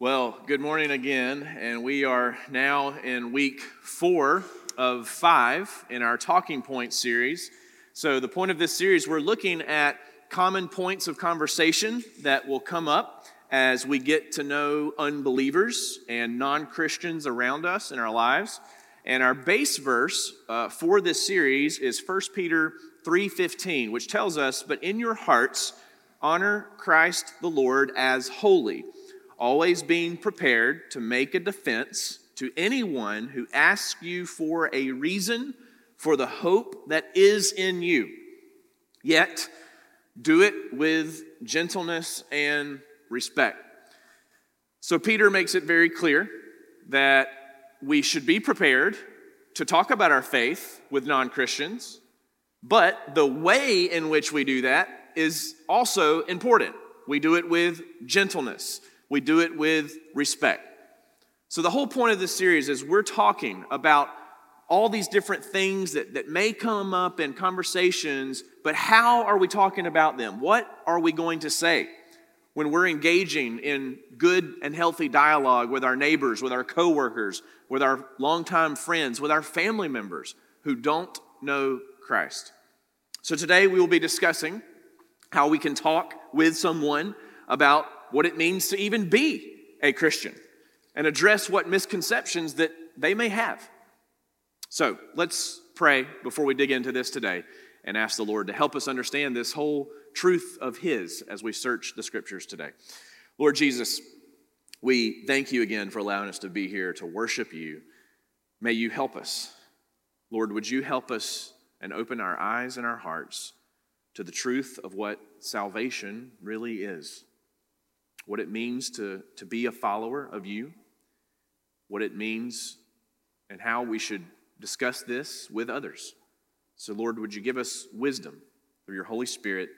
Well, good morning again, and we are now in week four of five in our Talking Point series. So, the point of this series, we're looking at common points of conversation that will come up as we get to know unbelievers and non Christians around us in our lives. And our base verse uh, for this series is 1 Peter 3:15, which tells us, "But in your hearts honor Christ the Lord as holy." Always being prepared to make a defense to anyone who asks you for a reason for the hope that is in you. Yet, do it with gentleness and respect. So, Peter makes it very clear that we should be prepared to talk about our faith with non Christians, but the way in which we do that is also important. We do it with gentleness we do it with respect. So, the whole point of this series is we're talking about all these different things that, that may come up in conversations, but how are we talking about them? What are we going to say when we're engaging in good and healthy dialogue with our neighbors, with our coworkers, with our longtime friends, with our family members who don't know Christ? So, today we will be discussing how we can talk with someone about what it means to even be a Christian and address what misconceptions that they may have. So let's pray before we dig into this today and ask the Lord to help us understand this whole truth of His as we search the scriptures today. Lord Jesus, we thank you again for allowing us to be here to worship you. May you help us. Lord, would you help us and open our eyes and our hearts to the truth of what salvation really is? What it means to, to be a follower of you, what it means and how we should discuss this with others. So, Lord, would you give us wisdom through your Holy Spirit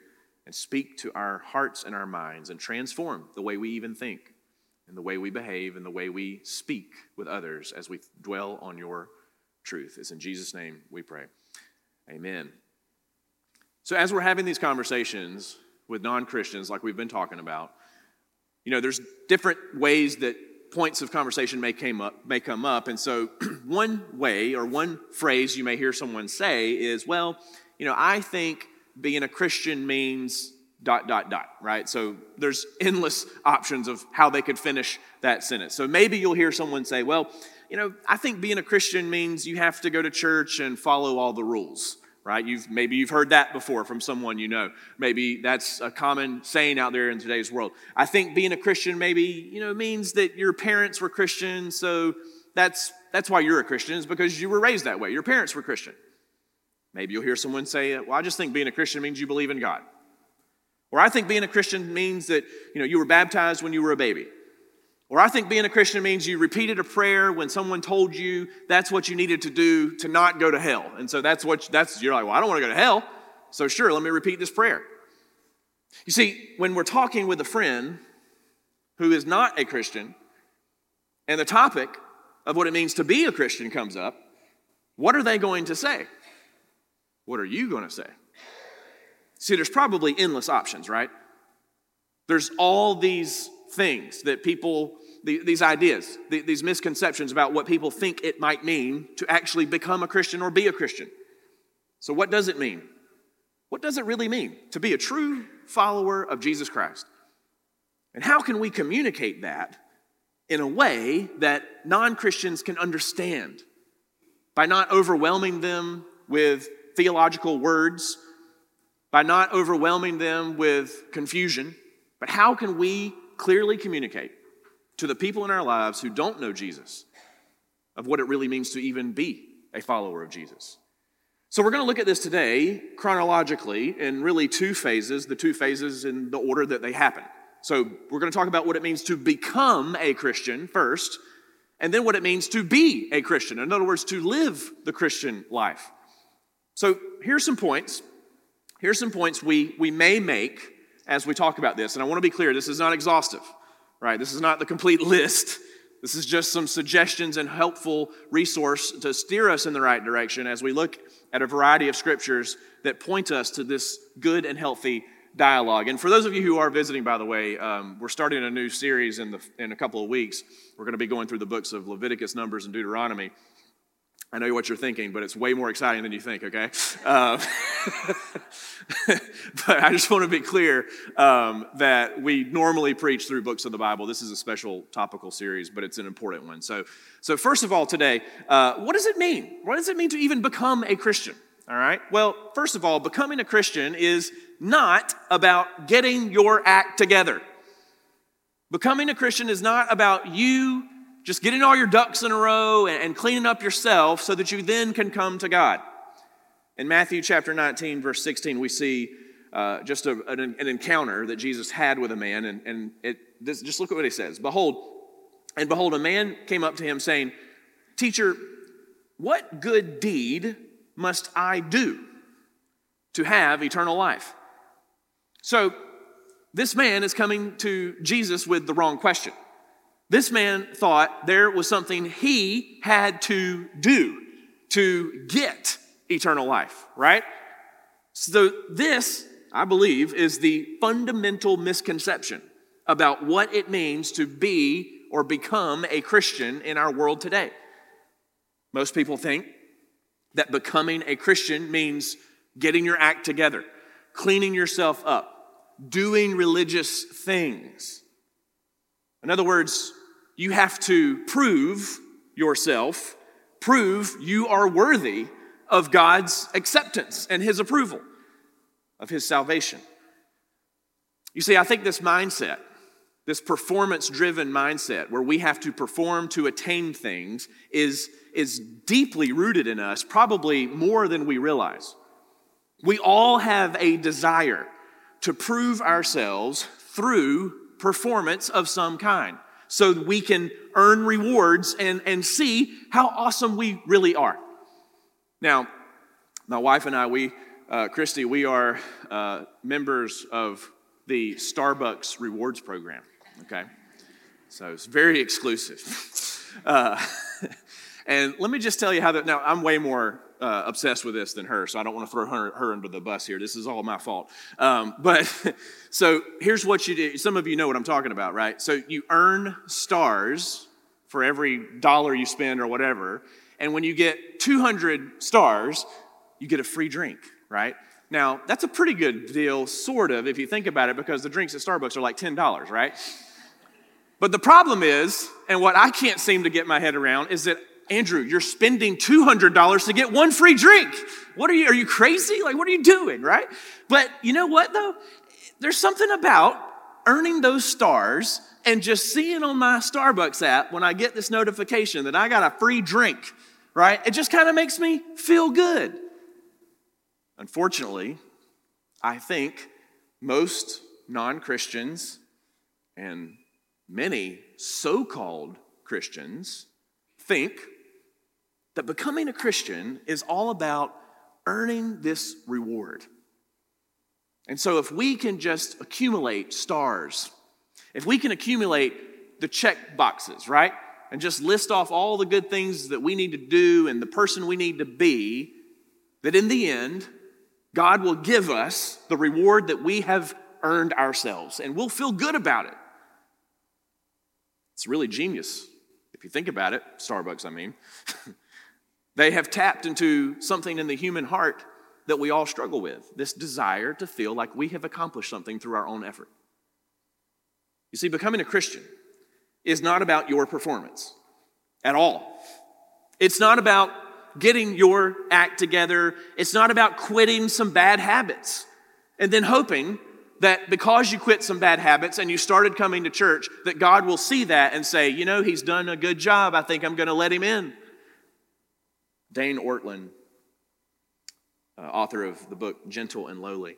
and speak to our hearts and our minds and transform the way we even think and the way we behave and the way we speak with others as we dwell on your truth. It's in Jesus' name we pray. Amen. So, as we're having these conversations with non Christians, like we've been talking about, you know, there's different ways that points of conversation may, came up, may come up. And so, one way or one phrase you may hear someone say is, well, you know, I think being a Christian means dot, dot, dot, right? So, there's endless options of how they could finish that sentence. So, maybe you'll hear someone say, well, you know, I think being a Christian means you have to go to church and follow all the rules right? You've, maybe you've heard that before from someone you know. Maybe that's a common saying out there in today's world. I think being a Christian maybe, you know, means that your parents were Christian, so that's, that's why you're a Christian, is because you were raised that way. Your parents were Christian. Maybe you'll hear someone say, well, I just think being a Christian means you believe in God. Or I think being a Christian means that, you know, you were baptized when you were a baby. Or I think being a Christian means you repeated a prayer when someone told you that's what you needed to do to not go to hell. And so that's what that's you're like, well, I don't want to go to hell. So sure, let me repeat this prayer. You see, when we're talking with a friend who is not a Christian, and the topic of what it means to be a Christian comes up, what are they going to say? What are you going to say? See, there's probably endless options, right? There's all these things that people these ideas, these misconceptions about what people think it might mean to actually become a Christian or be a Christian. So, what does it mean? What does it really mean to be a true follower of Jesus Christ? And how can we communicate that in a way that non Christians can understand by not overwhelming them with theological words, by not overwhelming them with confusion? But how can we clearly communicate to the people in our lives who don't know Jesus of what it really means to even be a follower of Jesus. So, we're going to look at this today chronologically in really two phases, the two phases in the order that they happen. So, we're going to talk about what it means to become a Christian first, and then what it means to be a Christian. In other words, to live the Christian life. So, here's some points. Here's some points we, we may make as we talk about this. And I want to be clear this is not exhaustive right? This is not the complete list. This is just some suggestions and helpful resource to steer us in the right direction as we look at a variety of scriptures that point us to this good and healthy dialogue. And for those of you who are visiting, by the way, um, we're starting a new series in, the, in a couple of weeks. We're going to be going through the books of Leviticus, Numbers, and Deuteronomy. I know what you're thinking, but it's way more exciting than you think, okay? Uh, but I just want to be clear um, that we normally preach through books of the Bible. This is a special topical series, but it's an important one. So, so first of all, today, uh, what does it mean? What does it mean to even become a Christian? All right? Well, first of all, becoming a Christian is not about getting your act together. Becoming a Christian is not about you just getting all your ducks in a row and, cleaning up yourself so that you then can come to God. In Matthew chapter 19, verse 16, we see uh, just a, an, an, encounter that Jesus had with a man, and, and it, this, just look at what he says. Behold, and behold, a man came up to him saying, Teacher, what good deed must I do to have eternal life? So, this man is coming to Jesus with the wrong question. This man thought there was something he had to do to get eternal life, right? So, this, I believe, is the fundamental misconception about what it means to be or become a Christian in our world today. Most people think that becoming a Christian means getting your act together, cleaning yourself up, doing religious things. In other words, you have to prove yourself, prove you are worthy of God's acceptance and His approval of His salvation. You see, I think this mindset, this performance driven mindset where we have to perform to attain things, is, is deeply rooted in us, probably more than we realize. We all have a desire to prove ourselves through performance of some kind so we can earn rewards and, and see how awesome we really are. Now, my wife and I, we, uh, Christy, we are uh, members of the Starbucks rewards program, okay? So it's very exclusive. Uh, and let me just tell you how that, now I'm way more uh, obsessed with this than her, so I don't want to throw her, her under the bus here. This is all my fault. Um, but so here's what you do. Some of you know what I'm talking about, right? So you earn stars for every dollar you spend or whatever. And when you get 200 stars, you get a free drink, right? Now, that's a pretty good deal, sort of, if you think about it, because the drinks at Starbucks are like $10, right? But the problem is, and what I can't seem to get my head around, is that Andrew, you're spending $200 to get one free drink. What are you, are you crazy? Like, what are you doing, right? But you know what, though? There's something about earning those stars and just seeing on my Starbucks app when I get this notification that I got a free drink, right? It just kind of makes me feel good. Unfortunately, I think most non Christians and many so called Christians think that becoming a Christian is all about earning this reward. And so, if we can just accumulate stars, if we can accumulate the check boxes, right? And just list off all the good things that we need to do and the person we need to be, that in the end, God will give us the reward that we have earned ourselves, and we'll feel good about it. It's really genius. If you think about it, Starbucks, I mean. They have tapped into something in the human heart that we all struggle with this desire to feel like we have accomplished something through our own effort. You see, becoming a Christian is not about your performance at all. It's not about getting your act together. It's not about quitting some bad habits and then hoping that because you quit some bad habits and you started coming to church, that God will see that and say, you know, he's done a good job. I think I'm going to let him in. Dane Ortlund, uh, author of the book Gentle and Lowly,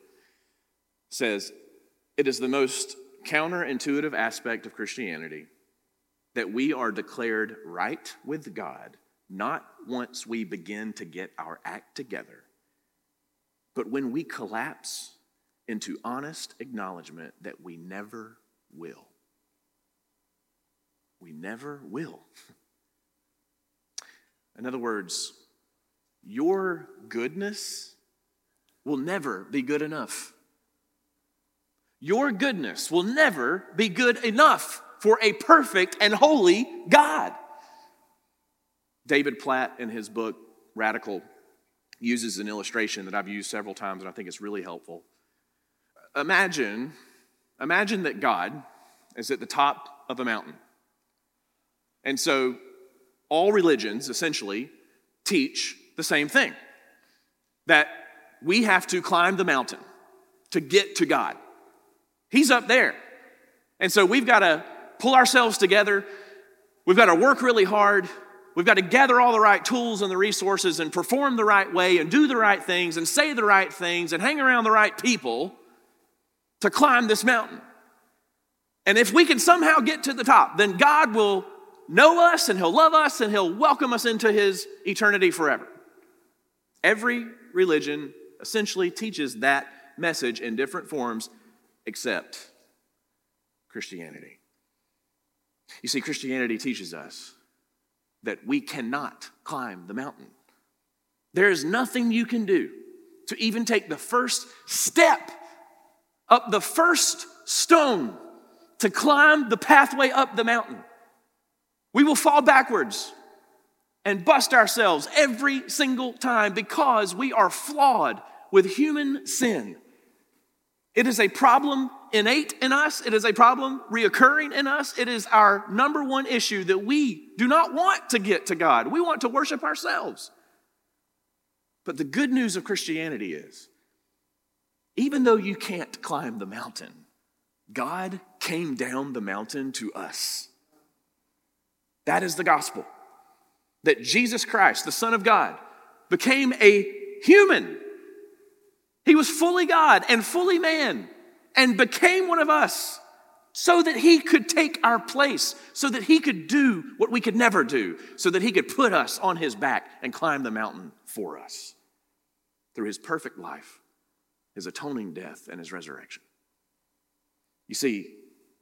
says it is the most counterintuitive aspect of Christianity that we are declared right with God not once we begin to get our act together, but when we collapse into honest acknowledgement that we never will. We never will. In other words, your goodness will never be good enough. Your goodness will never be good enough for a perfect and holy God. David Platt, in his book Radical, uses an illustration that I've used several times and I think it's really helpful. Imagine, imagine that God is at the top of a mountain. And so all religions essentially teach the same thing that we have to climb the mountain to get to God. He's up there. And so we've got to pull ourselves together. We've got to work really hard. We've got to gather all the right tools and the resources and perform the right way and do the right things and say the right things and hang around the right people to climb this mountain. And if we can somehow get to the top, then God will know us and He'll love us and He'll welcome us into His eternity forever. Every religion essentially teaches that message in different forms except Christianity. You see, Christianity teaches us that we cannot climb the mountain. There is nothing you can do to even take the first step up the first stone to climb the pathway up the mountain. We will fall backwards and bust ourselves every single time because we are flawed with human sin. It is a problem innate in us, it is a problem reoccurring in us. It is our number one issue that we do not want to get to God. We want to worship ourselves. But the good news of Christianity is even though you can't climb the mountain, God came down the mountain to us. That is the gospel. That Jesus Christ, the Son of God, became a human he was fully God and fully man and became one of us so that he could take our place, so that he could do what we could never do, so that he could put us on his back and climb the mountain for us through his perfect life, his atoning death, and his resurrection. You see,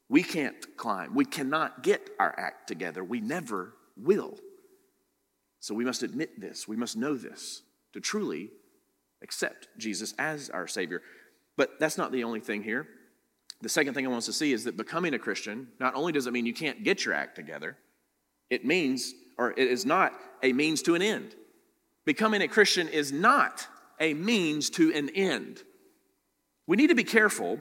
we can't climb, we cannot get our act together, we never will. So we must admit this, we must know this to truly accept Jesus as our Savior. But that's not the only thing here. The second thing I want us to see is that becoming a Christian not only does it mean you can't get your act together, it means, or it is not a means to an end. Becoming a Christian is not a means to an end. We need to be careful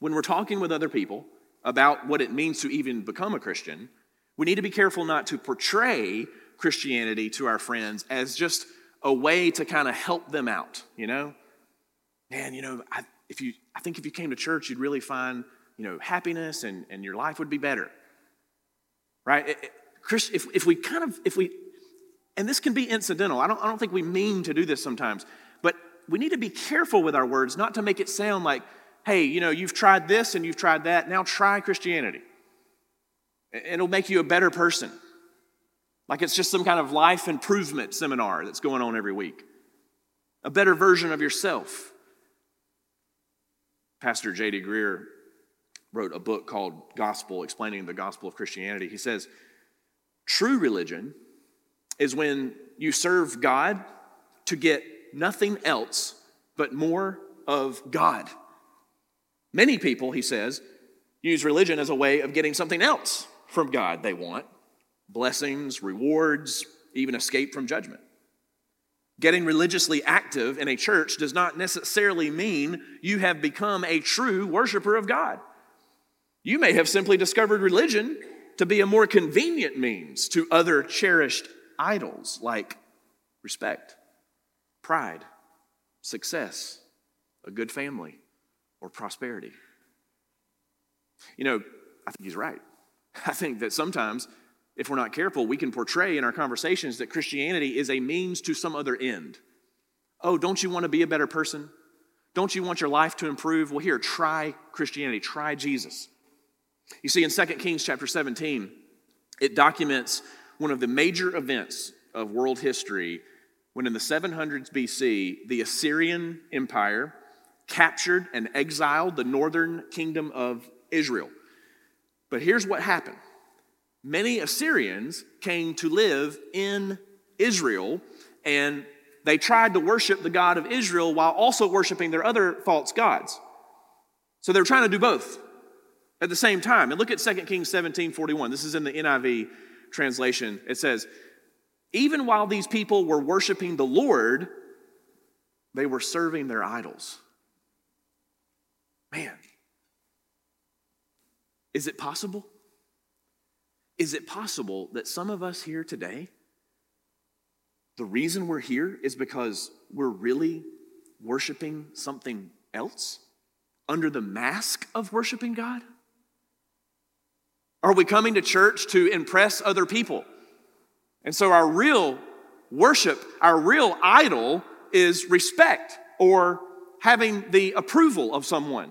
when we're talking with other people about what it means to even become a Christian. We need to be careful not to portray Christianity to our friends as just a way to kind of help them out, you know? Man, you know, I, if you, I think if you came to church, you'd really find, you know, happiness and, and your life would be better. Right? It, it, Chris, if, if we kind of, if we, and this can be incidental, I don't, I don't think we mean to do this sometimes, but we need to be careful with our words, not to make it sound like, hey, you know, you've tried this and you've tried that, now try Christianity. It'll make you a better person. Like it's just some kind of life improvement seminar that's going on every week. A better version of yourself. Pastor J.D. Greear wrote a book called Gospel, explaining the gospel of Christianity. He says, True religion is when you serve God to get nothing else but more of God. Many people, he says, use religion as a way of getting something else from God they want blessings, rewards, even escape from judgment. Getting religiously active in a church does not necessarily mean you have become a true worshiper of God. You may have simply discovered religion to be a more convenient means to other cherished idols like respect, pride, success, a good family, or prosperity. You know, I think he's right. I think that sometimes if we're not careful, we can portray in our conversations that Christianity is a means to some other end. Oh, don't you want to be a better person? Don't you want your life to improve? Well, here, try Christianity, try Jesus. You see, in 2 Kings chapter 17, it documents one of the major events of world history when in the 700s BC, the Assyrian Empire captured and exiled the northern kingdom of Israel. But here's what happened many Assyrians came to live in Israel and they tried to worship the God of Israel while also worshiping their other false gods. So they're trying to do both at the same time. And look at 2 Kings 17 41. This is in the NIV translation. It says, Even while these people were worshiping the Lord, they were serving their idols. Man, is it possible? Is it possible that some of us here today, the reason we're here is because we're really worshiping something else under the mask of worshiping God? Are we coming to church to impress other people? And so our real worship, our real idol is respect or having the approval of someone.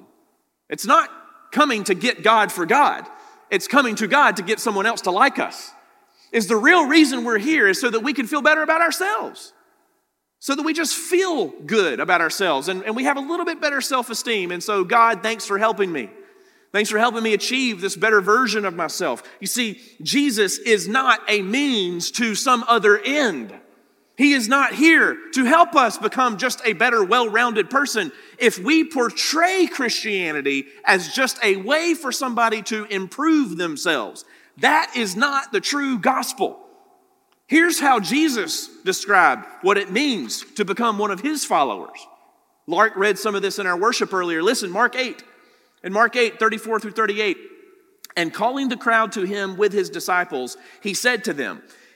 It's not coming to get God for God, it's coming to God to get someone else to like us. Is the real reason we're here is so that we can feel better about ourselves. So that we just feel good about ourselves and, and we have a little bit better self esteem. And so, God, thanks for helping me. Thanks for helping me achieve this better version of myself. You see, Jesus is not a means to some other end. He is not here to help us become just a better, well rounded person. If we portray Christianity as just a way for somebody to improve themselves, that is not the true gospel. Here's how Jesus described what it means to become one of his followers. Lark read some of this in our worship earlier. Listen, Mark 8 in Mark 8, 34 through 38, and calling the crowd to him with his disciples, he said to them,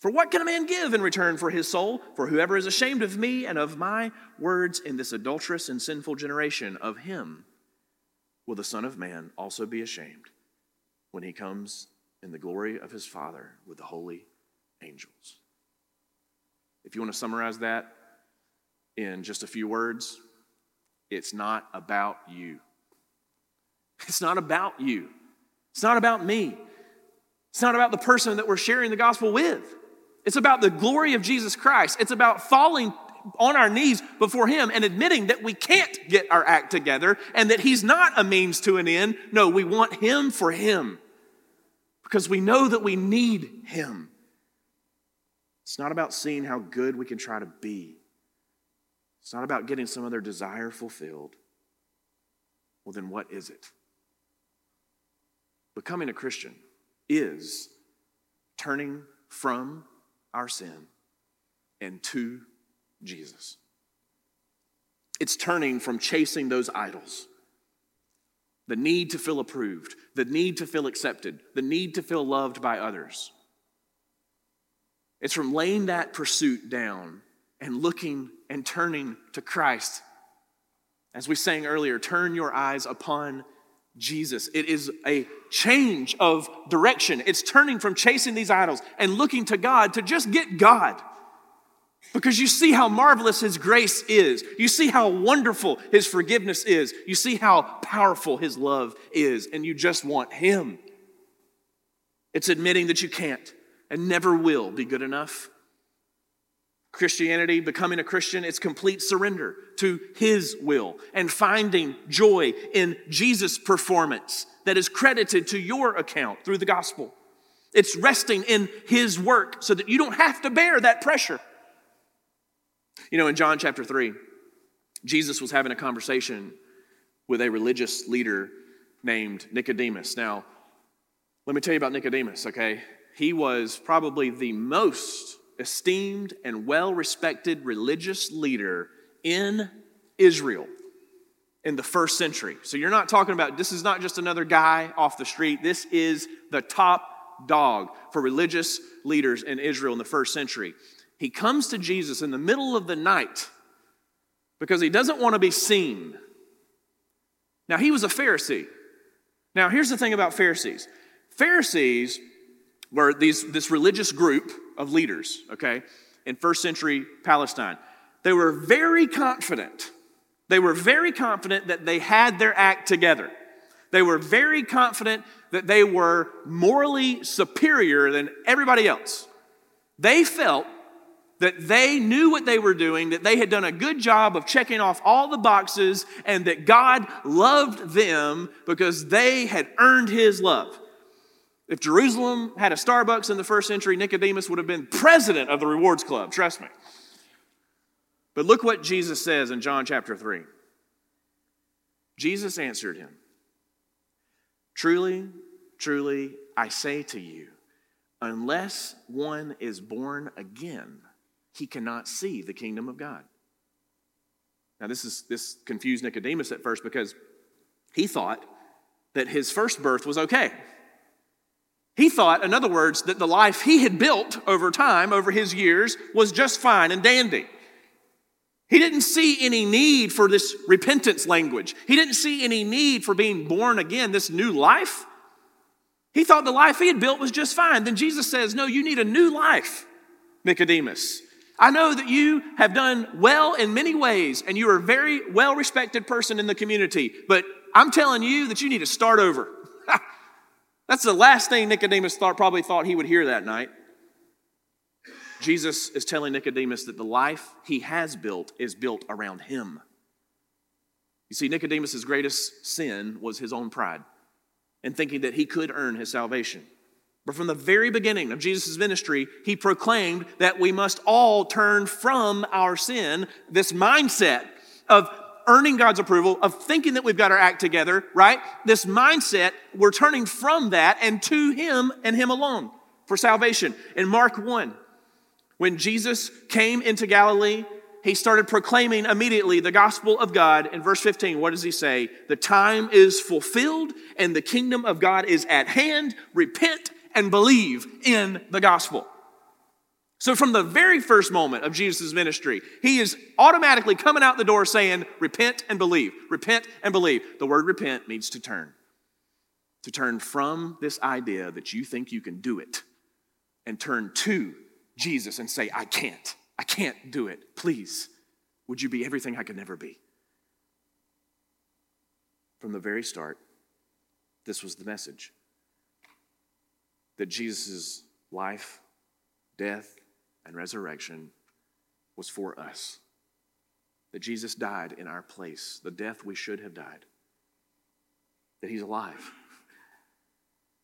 For what can a man give in return for his soul? For whoever is ashamed of me and of my words in this adulterous and sinful generation, of him will the Son of Man also be ashamed when he comes in the glory of his Father with the holy angels. If you want to summarize that in just a few words, it's not about you. It's not about you. It's not about me. It's not about the person that we're sharing the gospel with. It's about the glory of Jesus Christ. It's about falling on our knees before Him and admitting that we can't get our act together and that He's not a means to an end. No, we want Him for Him because we know that we need Him. It's not about seeing how good we can try to be, it's not about getting some other desire fulfilled. Well, then what is it? Becoming a Christian is turning from our sin and to Jesus. It's turning from chasing those idols. The need to feel approved, the need to feel accepted, the need to feel loved by others. It's from laying that pursuit down and looking and turning to Christ. As we sang earlier, turn your eyes upon Jesus. It is a change of direction. It's turning from chasing these idols and looking to God to just get God. Because you see how marvelous His grace is. You see how wonderful His forgiveness is. You see how powerful His love is, and you just want Him. It's admitting that you can't and never will be good enough. Christianity, becoming a Christian, it's complete surrender to His will and finding joy in Jesus' performance that is credited to your account through the gospel. It's resting in His work so that you don't have to bear that pressure. You know, in John chapter 3, Jesus was having a conversation with a religious leader named Nicodemus. Now, let me tell you about Nicodemus, okay? He was probably the most esteemed and well respected religious leader in Israel in the first century. So you're not talking about this is not just another guy off the street. This is the top dog for religious leaders in Israel in the first century. He comes to Jesus in the middle of the night because he doesn't want to be seen. Now, he was a Pharisee. Now, here's the thing about Pharisees Pharisees were these, this religious group of leaders, okay, in first century Palestine. They were very confident. They were very confident that they had their act together. They were very confident that they were morally superior than everybody else. They felt that they knew what they were doing, that they had done a good job of checking off all the boxes, and that God loved them because they had earned his love. If Jerusalem had a Starbucks in the first century, Nicodemus would have been president of the Rewards Club, trust me. But look what Jesus says in John chapter 3. Jesus answered him Truly, truly, I say to you, unless one is born again, he cannot see the kingdom of God. Now, this, is, this confused Nicodemus at first because he thought that his first birth was okay. He thought, in other words, that the life he had built over time, over his years, was just fine and dandy. He didn't see any need for this repentance language. He didn't see any need for being born again, this new life. He thought the life he had built was just fine. Then Jesus says, No, you need a new life, Nicodemus. I know that you have done well in many ways and you are a very well respected person in the community, but I'm telling you that you need to start over. That's the last thing Nicodemus thought, probably thought he would hear that night. Jesus is telling Nicodemus that the life he has built is built around him. You see, Nicodemus' greatest sin was his own pride and thinking that he could earn his salvation. But from the very beginning of Jesus' ministry, he proclaimed that we must all turn from our sin, this mindset of earning God's approval, of thinking that we've got our act together, right? This mindset, we're turning from that and to Him and Him alone for salvation. In Mark 1, when Jesus came into Galilee, he started proclaiming immediately the gospel of God. In verse 15, what does he say? The time is fulfilled and the kingdom of God is at hand. Repent and believe in the gospel. So, from the very first moment of Jesus' ministry, he is automatically coming out the door saying, Repent and believe. Repent and believe. The word repent means to turn. To turn from this idea that you think you can do it and turn to Jesus and say, I can't. I can't do it. Please, would you be everything I could never be? From the very start, this was the message that Jesus' life, death, and resurrection was for us. That Jesus died in our place, the death we should have died. That he's alive.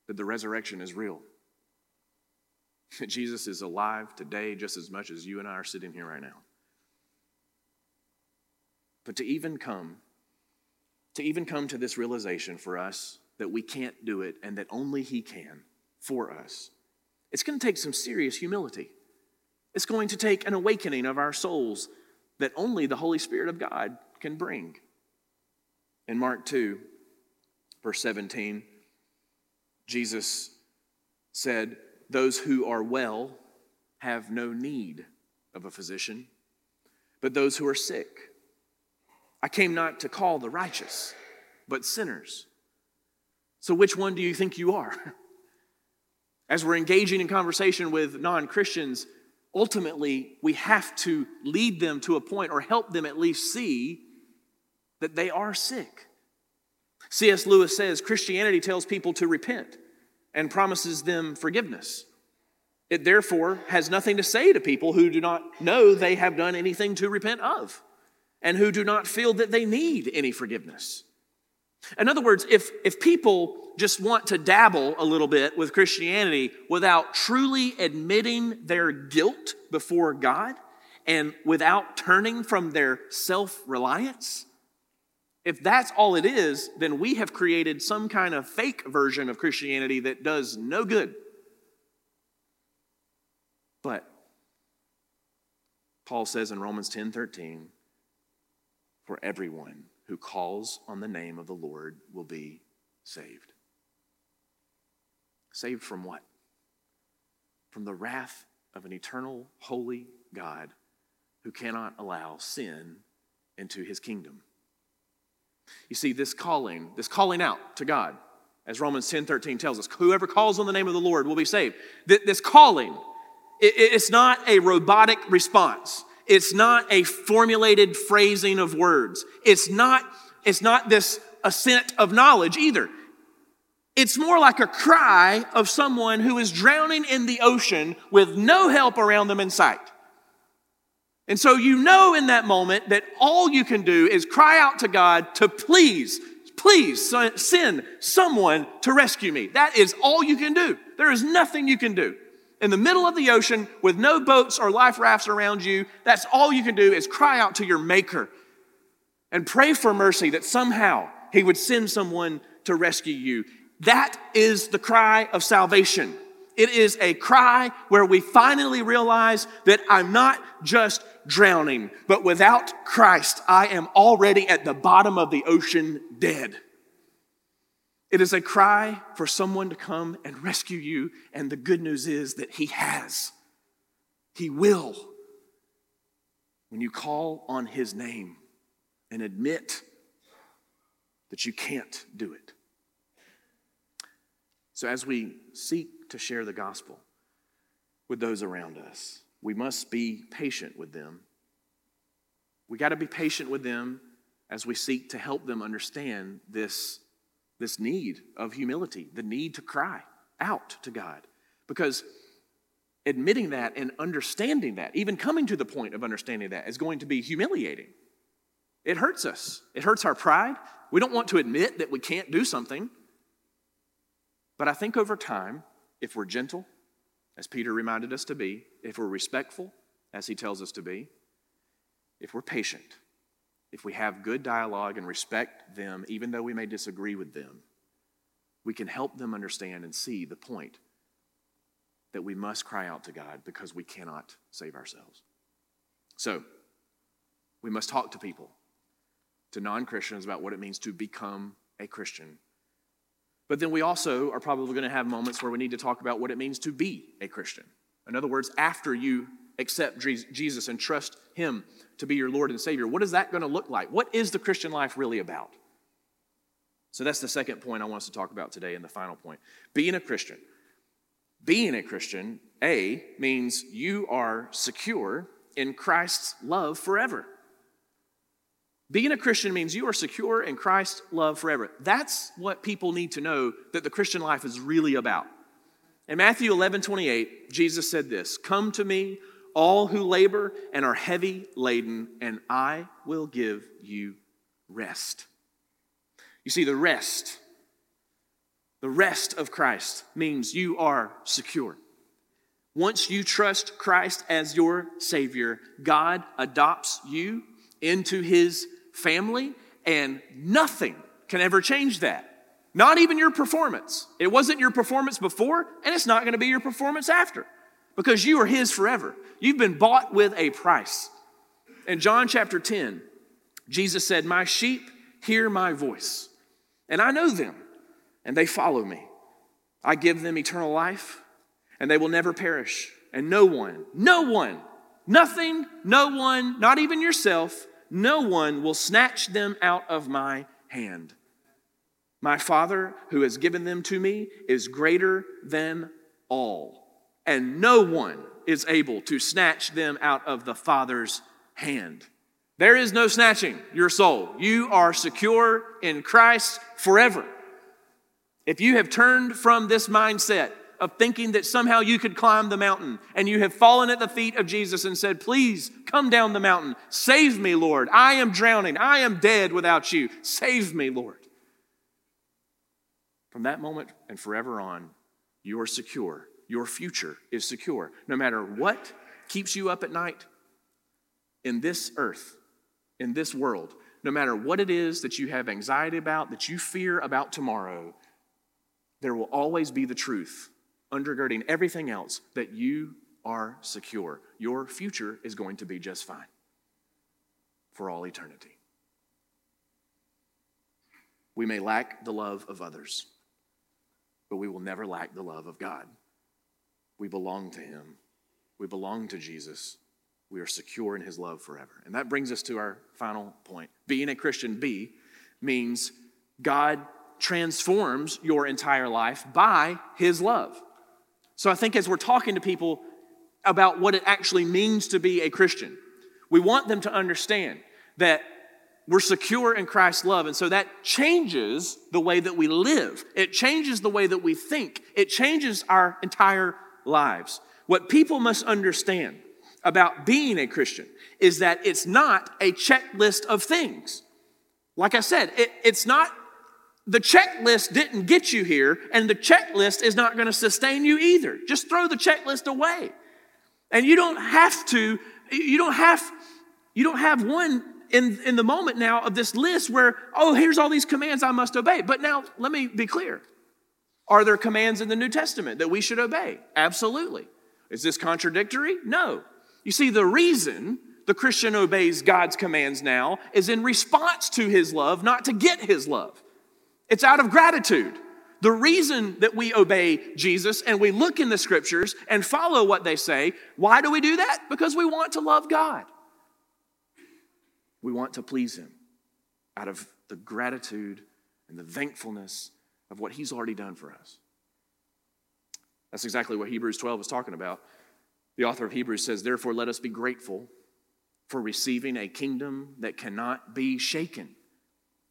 That the resurrection is real. That Jesus is alive today just as much as you and I are sitting here right now. But to even come, to even come to this realization for us that we can't do it and that only He can for us, it's going to take some serious humility. It's going to take an awakening of our souls that only the Holy Spirit of God can bring. In Mark 2, verse 17, Jesus said, those who are well have no need of a physician, but those who are sick. I came not to call the righteous, but sinners. So, which one do you think you are? As we're engaging in conversation with non Christians, ultimately we have to lead them to a point or help them at least see that they are sick. C.S. Lewis says Christianity tells people to repent and promises them forgiveness. It therefore has nothing to say to people who do not know they have done anything to repent of and who do not feel that they need any forgiveness. In other words, if, if people just want to dabble a little bit with Christianity without truly admitting their guilt before God and without turning from their self reliance, if that's all it is, then we have created some kind of fake version of Christianity that does no good. But Paul says in Romans 10 13, for everyone who calls on the name of the Lord will be saved. Saved from what? From the wrath of an eternal, holy God who cannot allow sin into his kingdom. You see, this calling, this calling out to God, as Romans 10 13 tells us, whoever calls on the name of the Lord will be saved. This calling, it's not a robotic response. It's not a formulated phrasing of words. It's not, it's not this assent of knowledge either. It's more like a cry of someone who is drowning in the ocean with no help around them in sight. And so you know in that moment that all you can do is cry out to God to please, please send someone to rescue me. That is all you can do. There is nothing you can do. In the middle of the ocean with no boats or life rafts around you, that's all you can do is cry out to your Maker and pray for mercy that somehow He would send someone to rescue you. That is the cry of salvation. It is a cry where we finally realize that I'm not just drowning, but without Christ, I am already at the bottom of the ocean dead. It is a cry for someone to come and rescue you, and the good news is that He has. He will. When you call on His name and admit that you can't do it. So, as we seek to share the gospel with those around us. We must be patient with them. We got to be patient with them as we seek to help them understand this, this need of humility, the need to cry out to God. Because admitting that and understanding that, even coming to the point of understanding that, is going to be humiliating. It hurts us, it hurts our pride. We don't want to admit that we can't do something. But I think over time, if we're gentle, as Peter reminded us to be, if we're respectful, as he tells us to be, if we're patient, if we have good dialogue and respect them, even though we may disagree with them, we can help them understand and see the point that we must cry out to God because we cannot save ourselves. So, we must talk to people, to non Christians, about what it means to become a Christian but then we also are probably going to have moments where we need to talk about what it means to be a Christian. In other words, after you accept Jesus and trust Him to be your Lord and Savior, what is that going to look like? What is the Christian life really about? So that's the second point I want us to talk about today, and the final point. Being a Christian. Being a Christian, A, means you are secure in Christ's love forever. Being a Christian means you are secure in Christ's love forever. That's what people need to know that the Christian life is really about. In Matthew 11 28, Jesus said this Come to me, all who labor and are heavy laden, and I will give you rest. You see, the rest, the rest of Christ means you are secure. Once you trust Christ as your Savior, God adopts you into His family, and nothing can ever change that. Not even your performance. It wasn't your performance before, and it's not going to be your performance after because you are His forever. You've been bought with a price. In John chapter 10, Jesus said, My sheep hear my voice, and I know them, and they follow me. I give them eternal life, and they will never perish. And no one, no one, nothing, no one, not even yourself, no one will snatch them out of my hand. My Father, who has given them to me, is greater than all, and no one is able to snatch them out of the Father's hand. There is no snatching your soul. You are secure in Christ forever. If you have turned from this mindset, of thinking that somehow you could climb the mountain and you have fallen at the feet of Jesus and said, Please come down the mountain. Save me, Lord. I am drowning. I am dead without you. Save me, Lord. From that moment and forever on, you are secure. Your future is secure. No matter what keeps you up at night in this earth, in this world, no matter what it is that you have anxiety about, that you fear about tomorrow, there will always be the truth undergirding everything else, that you are secure. Your future is going to be just fine for all eternity. We may lack the love of others, but we will never lack the love of God. We belong to Him, we belong to Jesus. We are secure in His love forever. And that brings us to our final point. Being a Christian, B, means God transforms your entire life by His love. So I think as we're talking to people about what it actually means to be a Christian, we want them to understand that We're secure in Christ's love. And so that changes the way that we live. It changes the way that we think. It changes our entire lives. What people must understand about being a Christian is that it's not a checklist of things. Like I said, it, it's not, the checklist didn't get you here, and the checklist is not going to sustain you either. Just throw the checklist away. And you don't have to, you don't have, you don't have one in, in the moment now of this list where, oh, here's all these commands I must obey. But now, let me be clear. Are there commands in the New Testament that we should obey? Absolutely. Is this contradictory? No. You see, the reason the Christian obeys God's commands now is in response to his love, not to get his love. It's out of gratitude. The reason that we obey Jesus and we look in the scriptures and follow what they say, why do we do that? Because we want to love God. We want to please Him out of the gratitude and the thankfulness of what He's already done for us. That's exactly what Hebrews 12 is talking about. The author of Hebrews says, Therefore, let us be grateful for receiving a kingdom that cannot be shaken.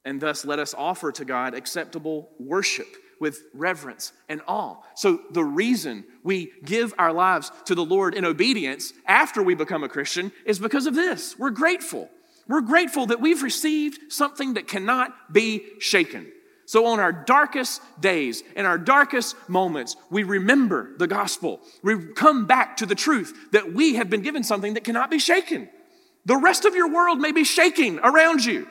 And thus, let us offer to God acceptable worship with reverence and awe. So, the reason we give our lives to the Lord in obedience after we become a Christian is because of this. We're grateful. We're grateful that we've received something that cannot be shaken. So, on our darkest days and our darkest moments, we remember the gospel. We come back to the truth that we have been given something that cannot be shaken. The rest of your world may be shaking around you.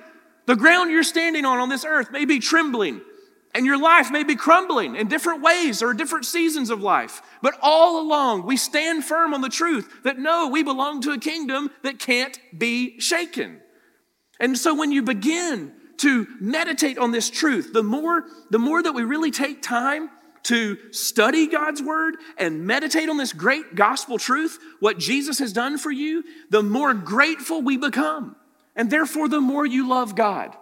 The ground you're standing on on this earth may be trembling, and your life may be crumbling in different ways or different seasons of life. But all along, we stand firm on the truth that no, we belong to a kingdom that can't be shaken. And so when you begin to meditate on this truth, the more, the more that we really take time to study God's word and meditate on this great gospel truth, what Jesus has done for you, the more grateful we become. And therefore, the more you love God.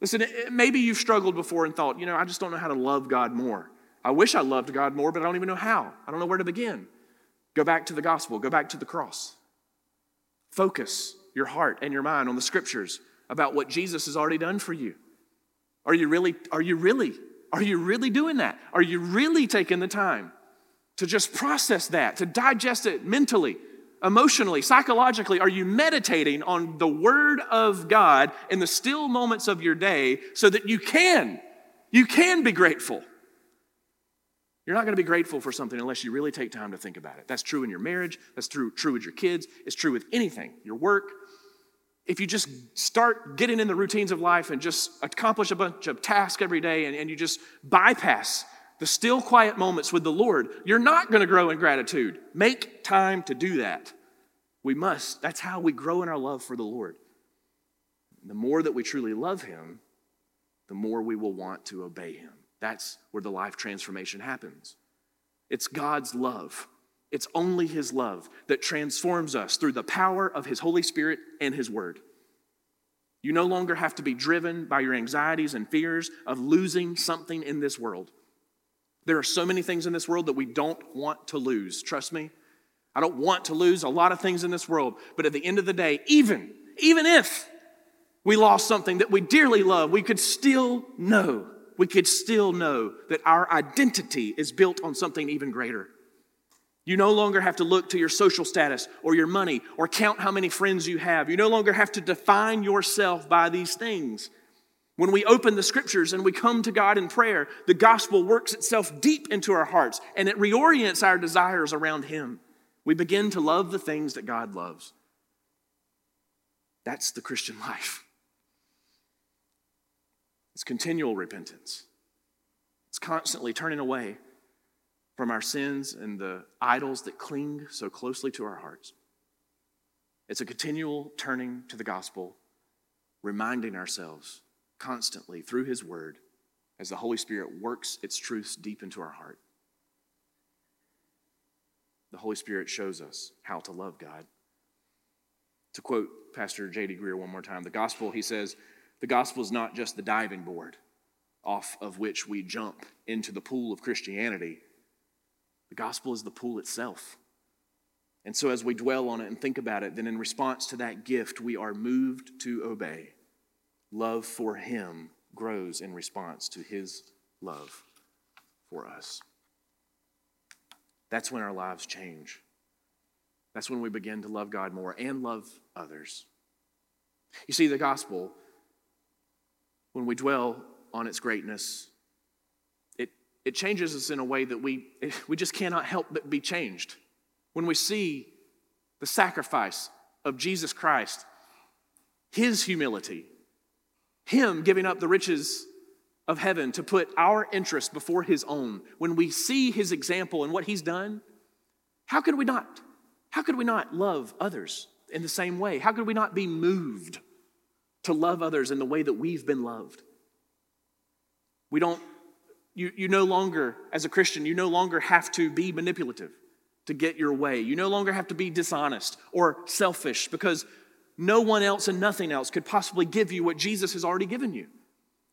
Listen, maybe you've struggled before and thought, you know, I just don't know how to love God more. I wish I loved God more, but I don't even know how. I don't know where to begin. Go back to the gospel, go back to the cross. Focus your heart and your mind on the scriptures about what Jesus has already done for you? Are you really, are you really, are you really doing that? Are you really taking the time to just process that, to digest it mentally, emotionally, psychologically? Are you meditating on the Word of God in the still moments of your day so that you can, you can be grateful? You're not going to be grateful for something unless you really take time to think about it. That's true in your marriage. That's true, true with your kids. It's true with anything, your work, if you just start getting in the routines of life and just accomplish a bunch of tasks every day and, and you just bypass the still quiet moments with the Lord, you're not going to grow in gratitude. Make time to do that. We must. That's how we grow in our love for the Lord. The more that we truly love Him, the more we will want to obey Him. That's where the life transformation happens. It's God's love it's only His love that transforms us through the power of His Holy Spirit and His Word. You no longer have to be driven by your anxieties and fears of losing something in this world. There are so many things in this world that we don't want to lose. Trust me. I don't want to lose a lot of things in this world. But at the end of the day, even, even if we lost something that we dearly love, we could still know, we could still know that our identity is built on something even greater. You no longer have to look to your social status or your money or count how many friends you have. You no longer have to define yourself by these things. When we open the scriptures and we come to God in prayer, the gospel works itself deep into our hearts and it reorients our desires around Him. We begin to love the things that God loves. That's the Christian life. It's continual repentance, it's constantly turning away from our sins and the idols that cling so closely to our hearts. It's a continual turning to the gospel, reminding ourselves constantly through His Word as the Holy Spirit works its truths deep into our heart. The Holy Spirit shows us how to love God. To quote Pastor J.D. Greear one more time, the gospel, he says, the gospel is not just the diving board off of which we jump into the pool of Christianity the gospel is the pool itself. And so, as we dwell on it and think about it, then in response to that gift, we are moved to obey. Love for Him grows in response to His love for us. That's when our lives change. That's when we begin to love God more and love others. You see, the gospel, when we dwell on its greatness, it, changes us in a way that we, we just cannot help but be changed. When we see the sacrifice of Jesus Christ, his humility, him giving up the riches of heaven to put our interests before his own, when we see his example and what he's done, how could we not? How could we not love others in the same way? How could we not be moved to love others in the way that we've been loved? We don't, you, you no longer, as a Christian, you no longer have to be manipulative to get your way. You no longer have to be dishonest or selfish because no one else and nothing else could possibly give you what Jesus has already given you.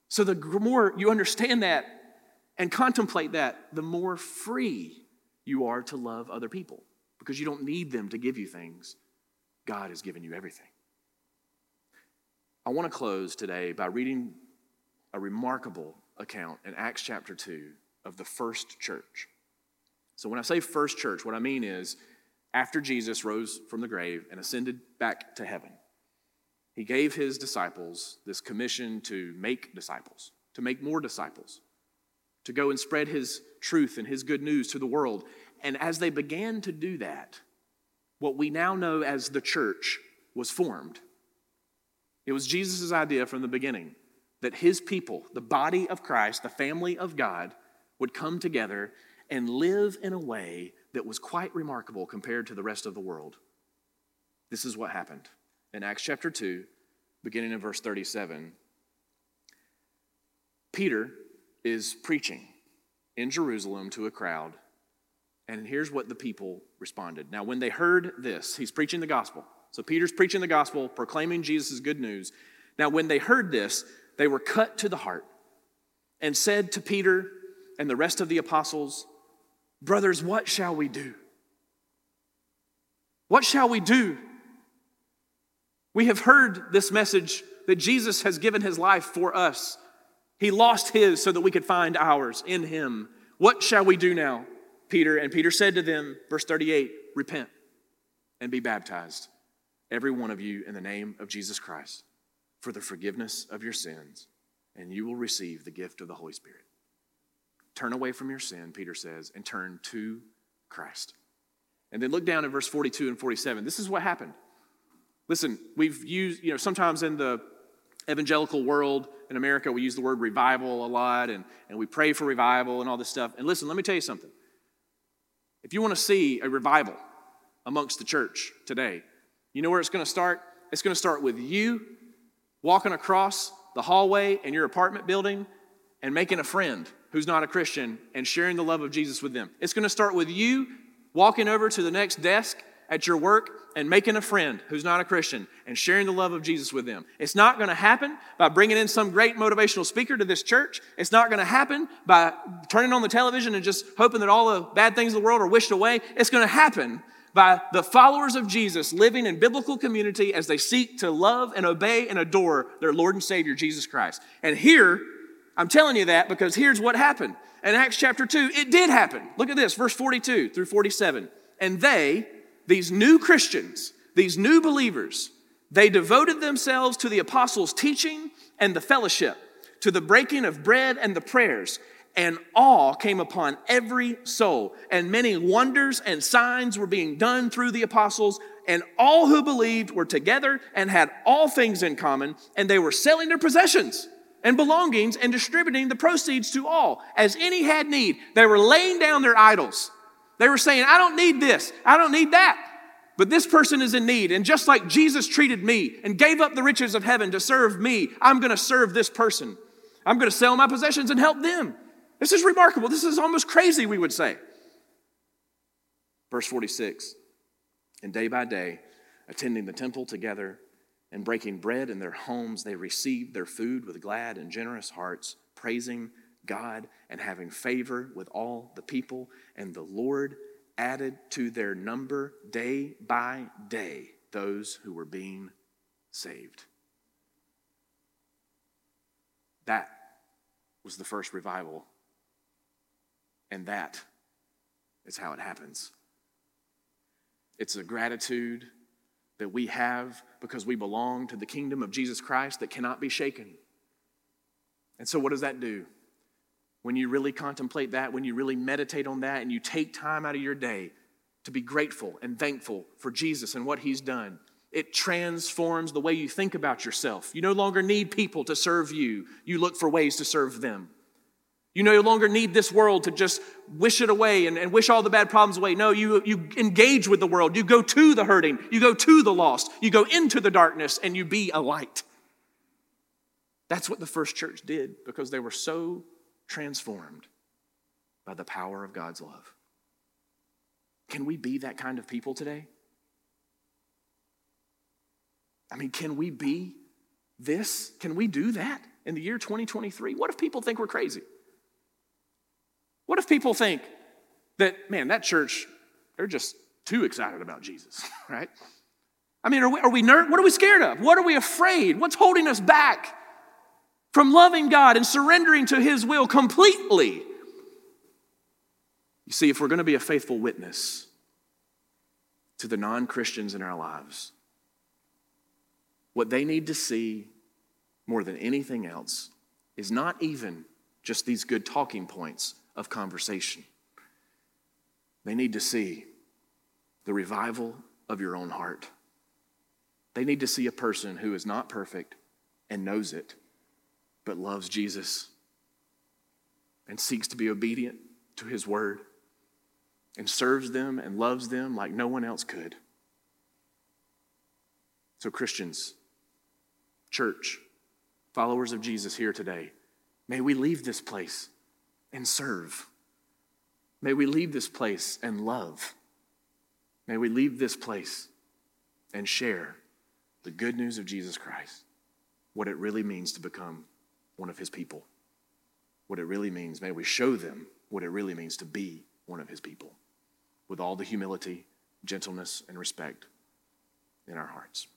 So the more you understand that and contemplate that, the more free you are to love other people because you don't need them to give you things. God has given you everything. I want to close today by reading a remarkable account in Acts chapter 2 of the first church. So, when I say first church, what I mean is after Jesus rose from the grave and ascended back to heaven, he gave his disciples this commission to make disciples, to make more disciples, to go and spread his truth and his good news to the world. And as they began to do that, what we now know as the church was formed. It was Jesus' idea from the beginning that his people, the body of Christ, the family of God, would come together and live in a way that was quite remarkable compared to the rest of the world. This is what happened in Acts chapter 2, beginning in verse 37, Peter is preaching in Jerusalem to a crowd. And here's what the people responded. Now, when they heard this, he's preaching the gospel. So Peter's preaching the gospel, proclaiming Jesus' good news. Now, when they heard this, they were cut to the heart and said to Peter and the rest of the apostles, Brothers, what shall we do? What shall we do? We have heard this message that Jesus has given his life for us. He lost his so that we could find ours in him. What shall we do now? Peter and Peter said to them, verse 38, repent and be baptized, every one of you in the name of Jesus Christ, for the forgiveness of your sins, and you will receive the gift of the Holy Spirit. Turn away from your sin, Peter says, and turn to Christ. And then look down at verse 42 and 47. This is what happened. Listen, we've used, you know, sometimes in the evangelical world in America, we use the word revival a lot and, and we pray for revival and all this stuff. And listen, let me tell you something. If you want to see a revival amongst the church today, you know where it's going to start? It's going to start with you walking across the hallway in your apartment building and making a friend who's not a Christian and sharing the love of Jesus with them. It's going to start with you walking over to the next desk at your work and making a friend who's not a Christian and sharing the love of Jesus with them. It's not going to happen by bringing in some great motivational speaker to this church. It's not going to happen by turning on the television and just hoping that all the bad things in the world are wished away. It's going to happen by the followers of Jesus living in biblical community as they seek to love and obey and adore their Lord and Savior, Jesus Christ. And here, I'm telling you that because here's what happened. In Acts chapter 2, it did happen. Look at this, verse 42 through 47. And they, these new Christians, these new believers, they devoted themselves to the apostles' teaching and the fellowship, to the breaking of bread and the prayers. And awe came upon every soul, and many wonders and signs were being done through the apostles. And all who believed were together and had all things in common, and they were selling their possessions and belongings and distributing the proceeds to all, as any had need. They were laying down their idols they were saying, I don't need this, I don't need that. But this person is in need. And just like Jesus treated me and gave up the riches of heaven to serve me, I'm going to serve this person. I'm going to sell my possessions and help them. This is remarkable. This is almost crazy, we would say. Verse 46 And day by day, attending the temple together and breaking bread in their homes, they received their food with glad and generous hearts, praising God and having favor with all the people. And the Lord added to their number day by day those who were being saved. That was the first revival. And that is how it happens. It's a gratitude that we have because we belong to the kingdom of Jesus Christ that cannot be shaken. And so, what does that do? When you really contemplate that, when you really meditate on that, and you take time out of your day to be grateful and thankful for Jesus and what He's done, it transforms the way you think about yourself. You no longer need people to serve you, you look for ways to serve them. You no longer need this world to just wish it away and, and, wish all the bad problems away. No, you, you engage with the world. You go to the hurting. You go to the lost. You go into the darkness and you be a light. That's what the first church did because they were so transformed by the power of God's love. Can we be that kind of people today? I mean, can we be this? Can we do that in the year 2023? What if people think we're crazy? What if people think that, man, that church, they're just too excited about Jesus, right? I mean, are we, are we ner- what are we scared of? What are we afraid? What's holding us back from loving God and surrendering to His will completely? You see, if we're going to be a faithful witness to the non Christians in our lives, what they need to see more than anything else is not even just these good talking points of conversation. They need to see the revival of your own heart. They need to see a person who is not perfect and knows it, but loves Jesus and seeks to be obedient to his word and serves them and loves them like no one else could. So, Christians, church, followers of Jesus here today, may we leave this place and serve. May we leave this place and love. May we leave this place and share the good news of Jesus Christ, what it really means to become one of his people, what it really means. May we show them what it really means to be one of his people with all the humility, gentleness, and respect in our hearts.